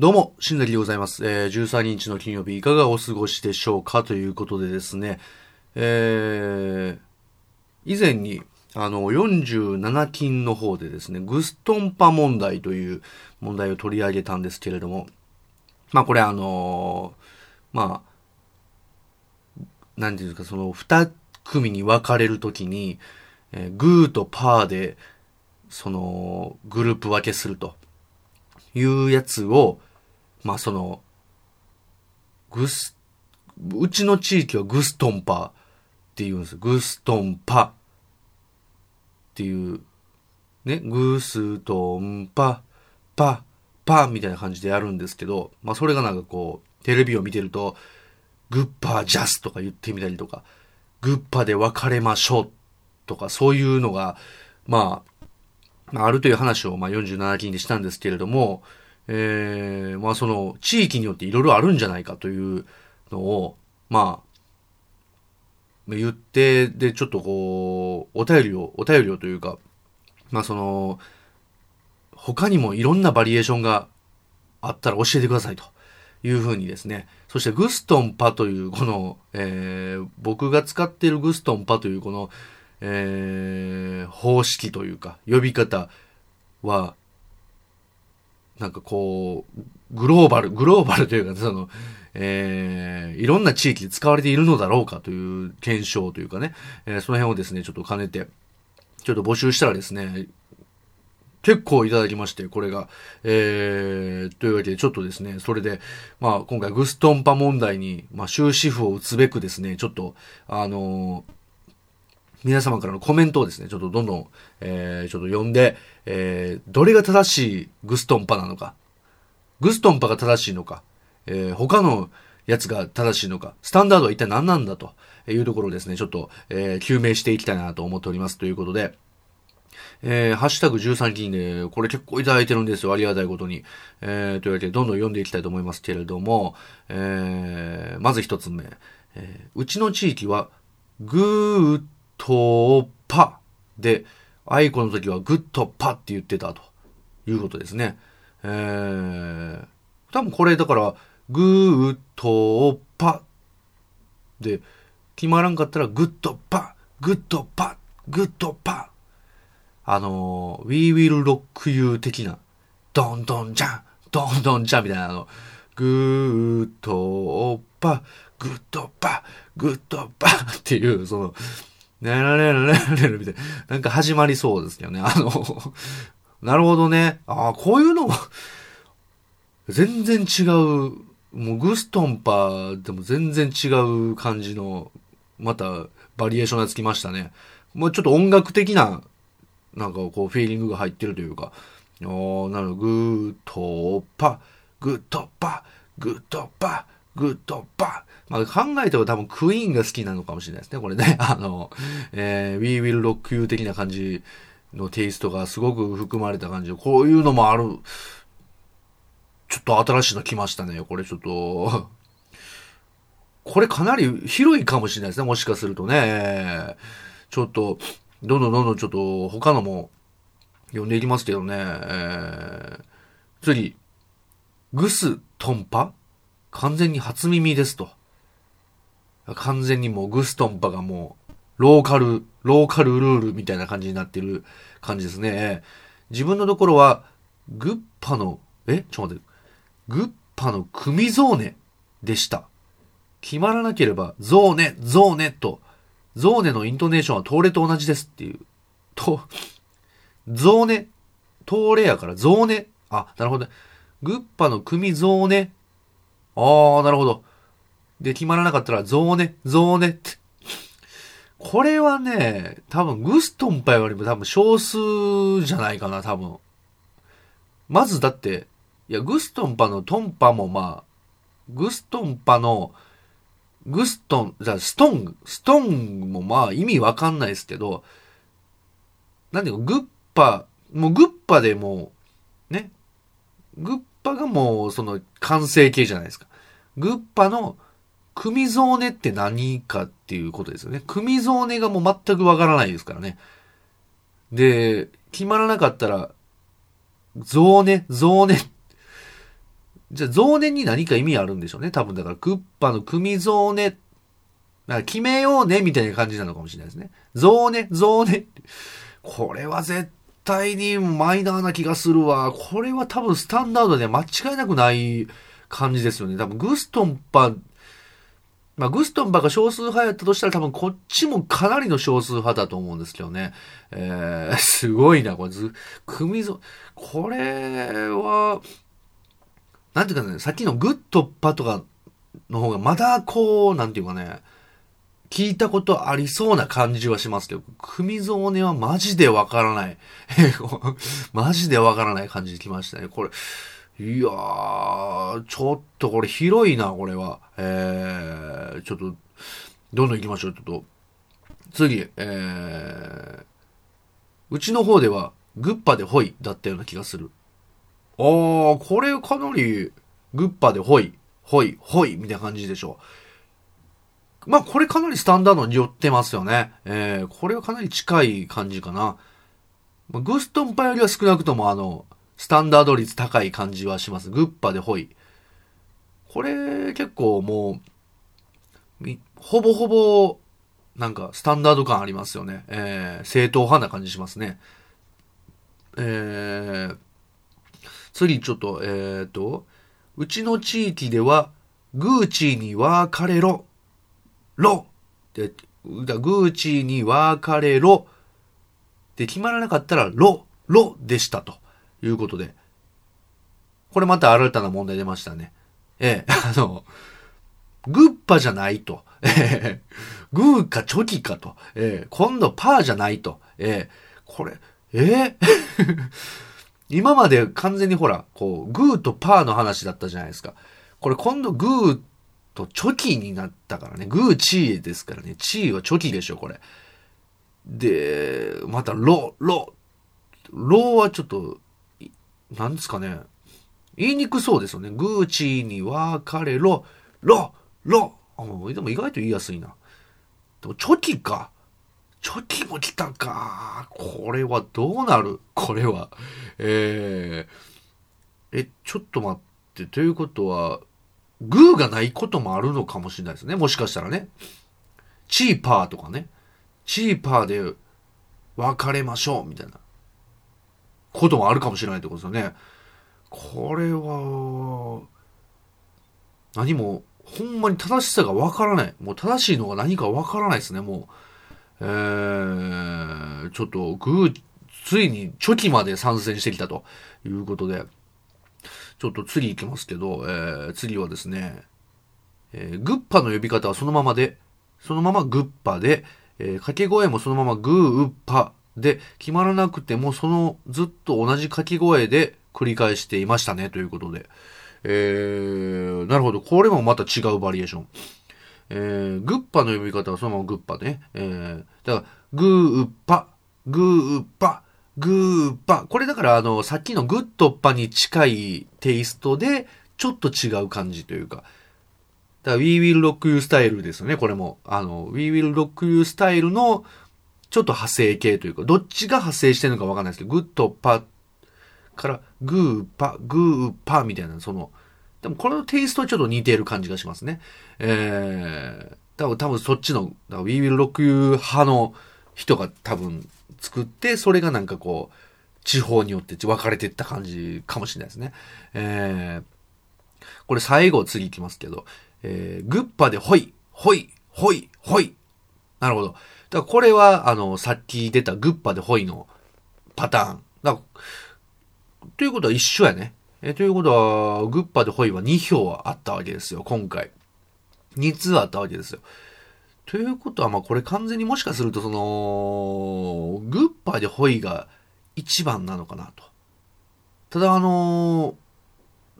どうも、しんなりでございます。えー、13日の金曜日いかがお過ごしでしょうかということでですね、えー、以前に、あの、47金の方でですね、グストンパ問題という問題を取り上げたんですけれども、まあこれあのーまあ、なんていうんですか、その二組に分かれるときに、えーグーとパーで、その、グループ分けするというやつを、まあその、グス、うちの地域はグストンパって言うんです。グストンパっていう、ね、グストンパ、パ、パみたいな感じでやるんですけど、まあそれがなんかこう、テレビを見てると、グッパージャスとか言ってみたりとか、グッパで別れましょうとか、そういうのが、まあ、まあ、あるという話を、まあ、47金でしたんですけれども、えー、まあ、その、地域によっていろいろあるんじゃないかというのを、まあ、言って、で、ちょっとこう、お便りを、お便りをというか、まあ、その、他にもいろんなバリエーションがあったら教えてくださいというふうにですね。そしてグストンパというこの、えー、僕が使っているグストンパというこの、えー、方式というか、呼び方は、なんかこう、グローバル、グローバルというか、その、えー、いろんな地域で使われているのだろうかという検証というかね、えーその辺をですね、ちょっと兼ねて、ちょっと募集したらですね、結構いただきまして、これが。えー、というわけで、ちょっとですね、それで、まあ、今回グストンパ問題に、まあ、終止符を打つべくですね、ちょっと、あのー皆様からのコメントをですね、ちょっとどんどん、えー、ちょっと読んで、えー、どれが正しいグストンパなのか、グストンパが正しいのか、えー、他のやつが正しいのか、スタンダードは一体何なんだというところをですね、ちょっと、えー、究明していきたいなと思っておりますということで、えー、ハッシュタグ13金で、これ結構いただいてるんですよ。ありがたいことに。えー、というわけで、どんどん読んでいきたいと思いますけれども、えー、まず一つ目。えー、うちの地域は、グーとパで、アイコの時はグッとパって言ってたということですね。えー、多分これだから、グーとパで、決まらんかったらグッとパ、グッとパ、グッとパ。あのー、We Will Rock You 的な、ドンドンジャン、ドンドンジャンみたいな、あの、グーとパ、グッとパ、グッとパっていう、その、ねられられられるみたいな、なんか始まりそうですよね。あの、なるほどね。ああ、こういうのも、全然違う、もうグストンパーでも全然違う感じの、またバリエーションがつきましたね。もうちょっと音楽的な、なんかこうフィーリングが入ってるというか、おーなるほど、グートパ、グッドパ、グッドパ、グッドパ。まあ考えても多分クイーンが好きなのかもしれないですね、これね。あの、えー、We Will Rock You 的な感じのテイストがすごく含まれた感じで、こういうのもある。ちょっと新しいの来ましたね、これちょっと。これかなり広いかもしれないですね、もしかするとね。ちょっと、どんどんどんどんちょっと他のも読んでいきますけどね。えー、次、グストンパ？完全に初耳ですと。完全にもうグストンパがもう、ローカル、ローカルルールみたいな感じになってる感じですね。自分のところは、グッパの、え？ちょっと待って。グッパの組ゾーネでした。決まらなければ、ゾーネ、ゾーネと、ゾーネのイントネーションは東レと同じですっていう。と、ゾーネ、東レやからゾーネ。あ、なるほどね。グッパの組ゾーネ。あー、なるほど。で、決まらなかったら、ゾーネ、ゾーネって。これはね、多分、グストンパよりも多分少数じゃないかな、多分。まずだって、いや、グストンパのトンパもまあ、グストンパの、グストン、じゃあストン、ストンもまあ意味わかんないですけど、なんていうか、グッパ、もうグッパでも、ね、グッパがもうその完成形じゃないですか。グッパの組ゾーネって何かっていうことですよね。組ゾーネがもう全くわからないですからね。で、決まらなかったら、ゾーネ、ゾーネ。じゃあ、増年に何か意味あるんでしょうね。多分、だから、グッパの組増年、なんか決めようね、みたいな感じなのかもしれないですね。増年、増年。これは絶対対にマイナーな気がするわ。これは多分スタンダードで間違いなくない感じですよね。多分グストンパ、まあ、グストンパが少数派やったとしたら多分こっちもかなりの少数派だと思うんですけどね。えー、すごいな、これず、組ぞ、これは、なんていうかね、さっきのグッドパとかの方がまだこう、なんていうかね、聞いたことありそうな感じはしますけど、組ゾーネはマジでわからない。マジでわからない感じできましたね。これ、いやー、ちょっとこれ広いな、これは。えー、ちょっと、どんどん行きましょう、ちょっと。次、えー、うちの方では、グッパでホイだったような気がする。あー、これかなり、グッパでホイ、ホイ、ホイみたいな感じでしょう。まあ、これかなりスタンダードに寄ってますよね。えー、これはかなり近い感じかな。まあ、グストンパよりは少なくともあの、スタンダード率高い感じはします。グッパでホイ。これ、結構もう、ほぼほぼ、なんか、スタンダード感ありますよね。えー、正統派な感じしますね。えー、次ちょっと、えーと、うちの地域では、グーチーに別れろろで、だグーチーに別れろで決まらなかったらろ、ろでしたということで。これまた新たな問題出ましたね。ええ、あの、グッパじゃないと。ええ、グーかチョキかと。ええ、今度パーじゃないと。ええ、これ、ええ 今まで完全にほら、こう、グーとパーの話だったじゃないですか。これ今度グーとチョキになったからね。グーチーですからね。チーはチョキでしょ、これ。で、またロ、ロ。ロはちょっと、なんですかね。言いにくそうですよね。グーチーに別れろ、ロ、ロ。あ、でも意外と言いやすいな。でもチョキか。チョキも来たか。これはどうなる？これは。えー、え、ちょっと待って。ということは、グーがないこともあるのかもしれないですね。もしかしたらね。チーパーとかね。チーパーで別れましょうみたいなこともあるかもしれないってことですよね。これは、何も、ほんまに正しさがわからない。もう正しいのが何かわからないですね、もう。えー、ちょっと、グー、ついにチョキまで参戦してきたということで。ちょっと次行きますけど、えー、次はですね、えー、グッパの呼び方はそのままで、そのままグッパで、えー、掛け声もそのままグー、ッパで、決まらなくてもそのずっと同じ掛け声で繰り返していましたね、ということで。えー、なるほど。これもまた違うバリエーション。えー、グッパの呼び方はそのままグッパね。えー、だから、グー、ウッパ、グー、ッパ、グーパ。これだからあの、さっきのグッドパに近いテイストで、ちょっと違う感じというか。だから We Will Rock You スタイルですよね、これも。あの、We Will Rock You スタイルの、ちょっと派生系というか、どっちが派生してるのかわかんないですけど、グッドパから、グーパ、グーパみたいな、その、でもこれのテイストはちょっと似ている感じがしますね。えー、多分、多分そっちの、We Will Rock You 派の人が多分作って、それがなんかこう、地方によって分かれていった感じかもしれないですね。えー、これ最後次行きますけど、えー、グッパでホイ、ホイ、ホイ、ホイ。なるほど。だからこれは、あの、さっき出たグッパでホイのパターン。だということは一緒やね。え、ということは、グッパでホイは2票あったわけですよ、今回。2通あったわけですよ。ということは、まあこれ完全にもしかするとその、グッパーでホイが一番なのかなと。ただあの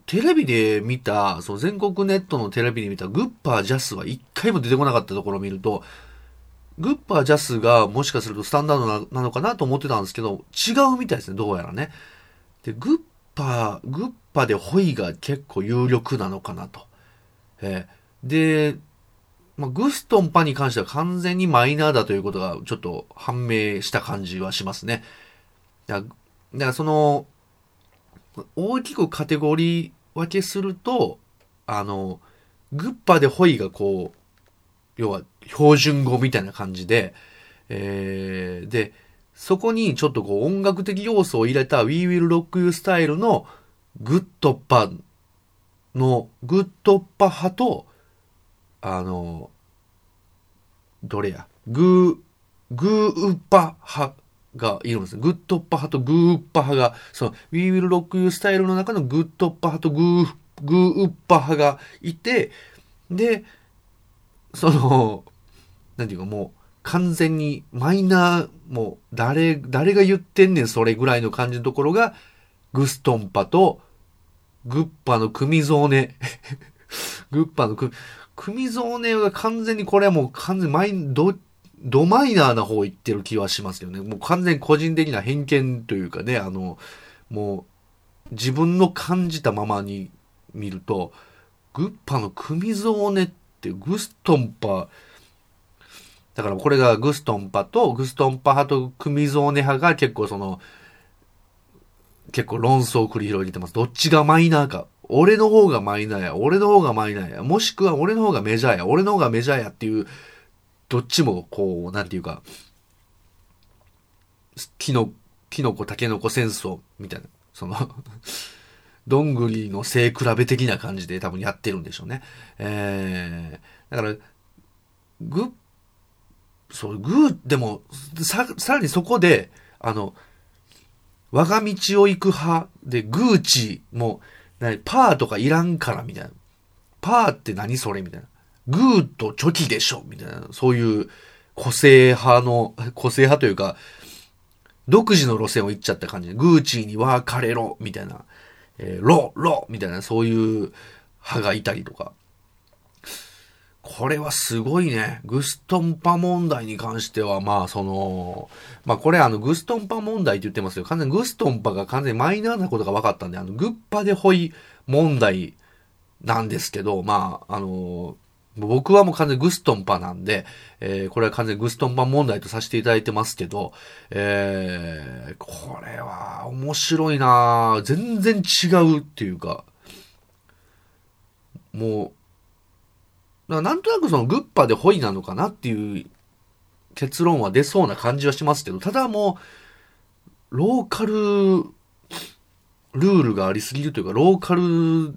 テレビで見た、その全国ネットのテレビで見たグッパージャスは一回も出てこなかったところを見ると、グッパージャスがもしかするとスタンダードなのかなと思ってたんですけど、違うみたいですね、どうやらね。で、グッパー、グッパでホイが結構有力なのかなと。えー、で、まあ、グストンパに関しては完全にマイナーだということがちょっと判明した感じはしますね。だからその、大きくカテゴリー分けすると、あの、グッパでホイがこう、要は標準語みたいな感じで、えー、で、そこにちょっとこう音楽的要素を入れた We Will Rock You スタイルのグッドッパの、グッドッパ派と、あの、どれや、グー、グーウッパ派がいるんですグッドッパ派とグーウッパ派が、その We Will Rock You スタイルの中のグッドッパ派とグー、グーウッパ派がいて、で、その、なんていうかもう、完全にマイナー、もう、誰、誰が言ってんねん、それぐらいの感じのところが、グストンパと、グッパの組ゾーネ。グッパの組、組ゾーネが完全にこれはもう完全マイン、ド、ドマイナーな方行ってる気はしますよね。もう完全個人的な偏見というかね、あの、もう、自分の感じたままに見ると、グッパの組ゾーネってグストンパ、だからこれがグストンパと、グストンパ派とクミゾーネ派が結構その、結構論争を繰り広げてます。どっちがマイナーか。俺の方がマイナーや。俺の方がマイナーや。もしくは俺の方がメジャーや。俺の方がメジャーやっていう、どっちもこう、なんていうか、キノ、キノコ、タケノコ戦争みたいな。そのどんぐりの背比べ的な感じで多分やってるんでしょうね。えー、だから、グッそう、グー、でも、さ、さらにそこで、あの、我が道を行く派で、グーチも、パーとかいらんからみたいな。パーって何それみたいな。グーとチョキでしょみたいな。そういう個性派の、個性派というか、独自の路線を行っちゃった感じで、グーチーに別れろみたいな。えー、ロロみたいな、そういう派がいたりとか。これはすごいね。グストンパ問題に関しては、まあ、その、まあ、これあの、グストンパ問題って言ってますけど、完全にグストンパが完全にマイナーなことが分かったんで、あの、グッパでホイ問題なんですけど、まあ、あの、僕はもう完全にグストンパなんで、えー、これは完全にグストンパ問題とさせていただいてますけど、えー、これは面白いな全然違うっていうか、もう、なんとなくそのグッパでホイなのかなっていう結論は出そうな感じはしますけど、ただもう、ローカルルールがありすぎるというか、ローカル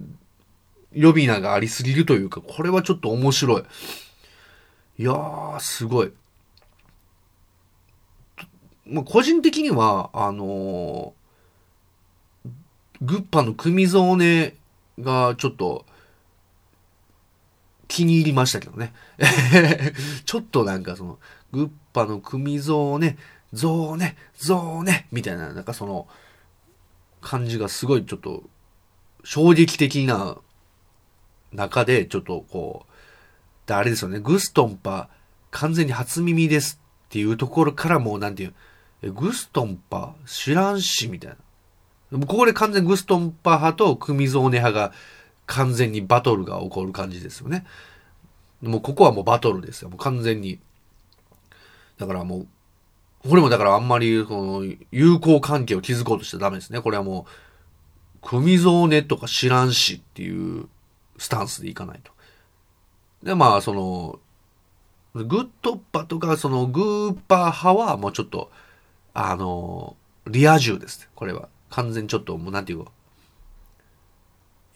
呼び名がありすぎるというか、これはちょっと面白い。いやー、すごい。まあ、個人的には、あのー、グッパの組ゾーネがちょっと、気に入りましたけどね。ちょっとなんかその、グッパの組像ね、像ね、像ね、みたいな、なんかその、感じがすごいちょっと、衝撃的な中で、ちょっとこう、であれですよね、グストンパ、完全に初耳ですっていうところからもうなんていう、え、グストンパ知らんし、みたいな。ここで完全グストンパ派と組ゾーネ派が完全にバトルが起こる感じですよね。もうここはもうバトルですよ。もう完全に。だからもう、これもだからあんまり、この、友好関係を築こうとしちゃダメですね。これはもう、組蔵ねとか知らんしっていうスタンスでいかないと。で、まあ、その、グッドッパとか、そのグーパー派はもうちょっと、あの、リア充です。これは。完全にちょっともうなんていうか、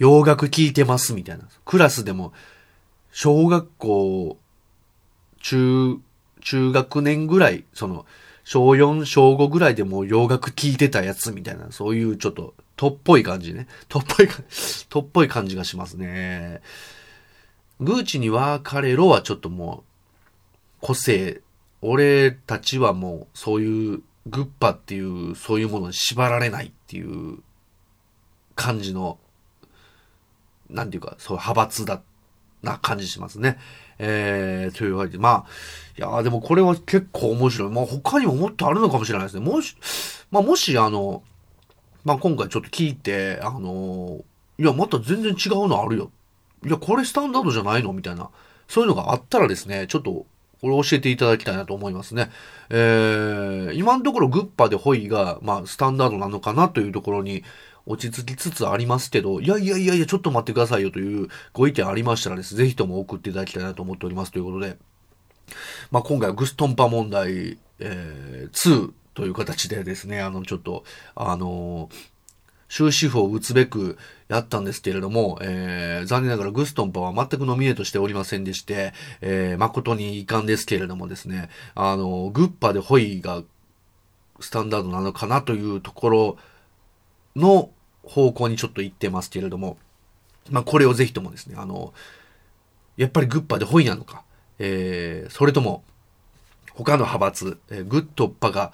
洋楽聴いてますみたいな。クラスでも、小学校、中、中学年ぐらい、その、小4、小5ぐらいでも洋楽聴いてたやつみたいな、そういうちょっと、とっぽい感じね。とっぽい、とっぽい感じがしますね。グーチには彼らはちょっともう、個性、俺たちはもう、そういう、グッパっていう、そういうものに縛られないっていう感じのなんていうか、そういう派閥だ、な感じしますね。えー、というわけで、まあ、いやでもこれは結構面白い。まあ他にももっとあるのかもしれないですね。もし、まあもし、あの、まあ今回ちょっと聞いて、あの、いや、また全然違うのあるよ。いや、これスタンダードじゃないの？みたいな。そういうのがあったらですね、ちょっと、これ教えていただきたいなと思いますね。えー、今のところグッパでホイが、まあ、スタンダードなのかなというところに落ち着きつつありますけど、いやいやいやいや、ちょっと待ってくださいよというご意見ありましたらですね、ぜひとも送っていただきたいなと思っておりますということで、まあ、今回はグストンパ問題、えー、2という形でですね、あの、ちょっと、あの終止符を打つべくやったんですけれども、えー、残念ながらグストンパは全くノミネートしておりませんでして、えー、誠に遺憾ですけれどもですね、あの、グッパでホイがスタンダードなのかなというところの方向にちょっと行ってますけれども、まあ、これをぜひともですね、あの、やっぱりグッパでホイなのか、えー、それとも、他の派閥、えー、グッドッパが、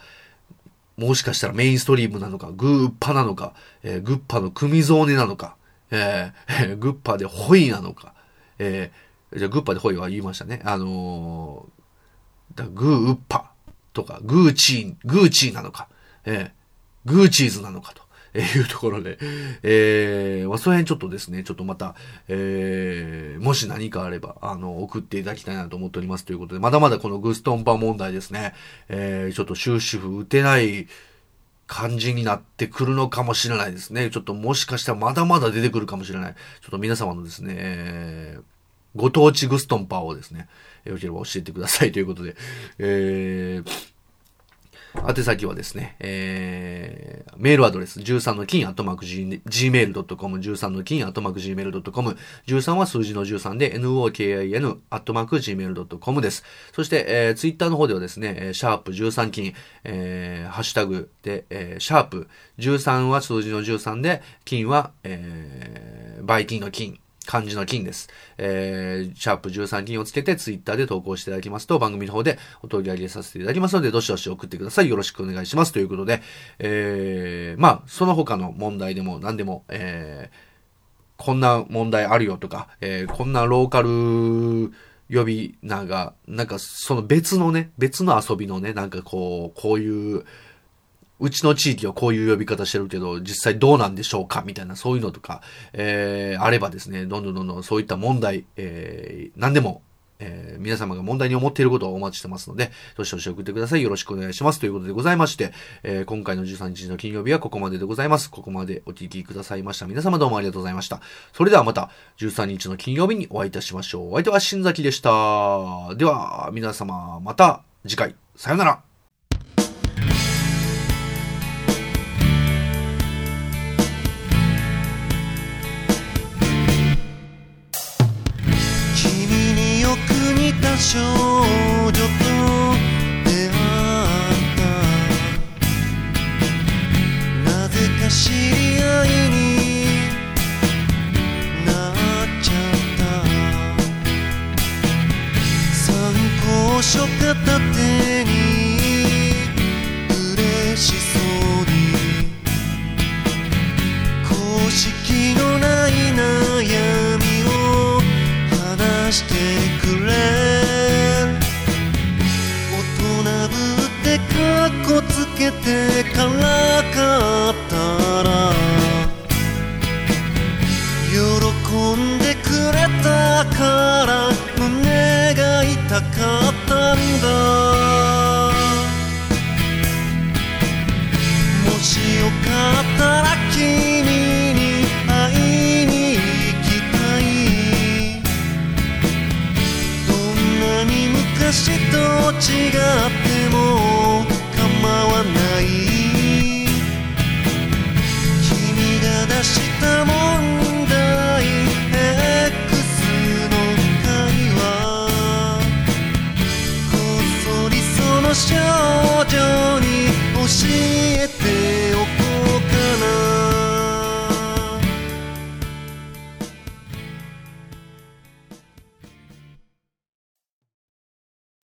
もしかしたらメインストリームなのか、グーパなのか、えー、グッパの組ゾーネなのか、えー、グッパでホイなのか、えー、じゃあグッパでホイは言いましたね。あのー、だグーッパとか、グーチー、グーチーなのか、えー、グーチーズなのかと。えいうところで、えー、まあ、その辺ちょっとですね、ちょっとまた、えー、もし何かあれば、あの、送っていただきたいなと思っておりますということで、まだまだこのグストンパ問題ですね、えー、ちょっと終止符打てない感じになってくるのかもしれないですね。ちょっともしかしたらまだまだ出てくるかもしれない。ちょっと皆様のですね、えー、ご当地グストンパーをですね、よければ教えてくださいということで、えー、宛先はですね、えー、メールアドレス、13の金、アットマーク gmail.com、13の金、アットマーク gmail.com、13は数字の13で、nokin、アットマーク gmail.com です。そして、えー、ツイッターの方ではですね、シャープ13金、えー、ハッシュタグで、えー、シャープ、13は数字の13で、金は、えー、バイキンの金、漢字の金です。えー、シャープ13金をつけてツイッターで投稿していただきますと番組の方でお取り上げさせていただきますので、どしどし送ってください。よろしくお願いします。ということで、えー、まあ、その他の問題でも何でも、えー、こんな問題あるよとか、えー、こんなローカル呼び名が、なんかその別のね、別の遊びのね、なんかこう、こういう、うちの地域はこういう呼び方してるけど、実際どうなんでしょうかみたいな、そういうのとか、えー、あればですね、どんどんどんどんそういった問題、えー、何でも、えー、皆様が問題に思っていることをお待ちしてますので、どしどし送ってください。よろしくお願いします。ということでございまして、えー、今回の13日の金曜日はここまででございます。ここまでお聞きくださいました。皆様どうもありがとうございました。それではまた13日の金曜日にお会いいたしましょう。お相手は新崎でした。では、皆様また次回、さよなら。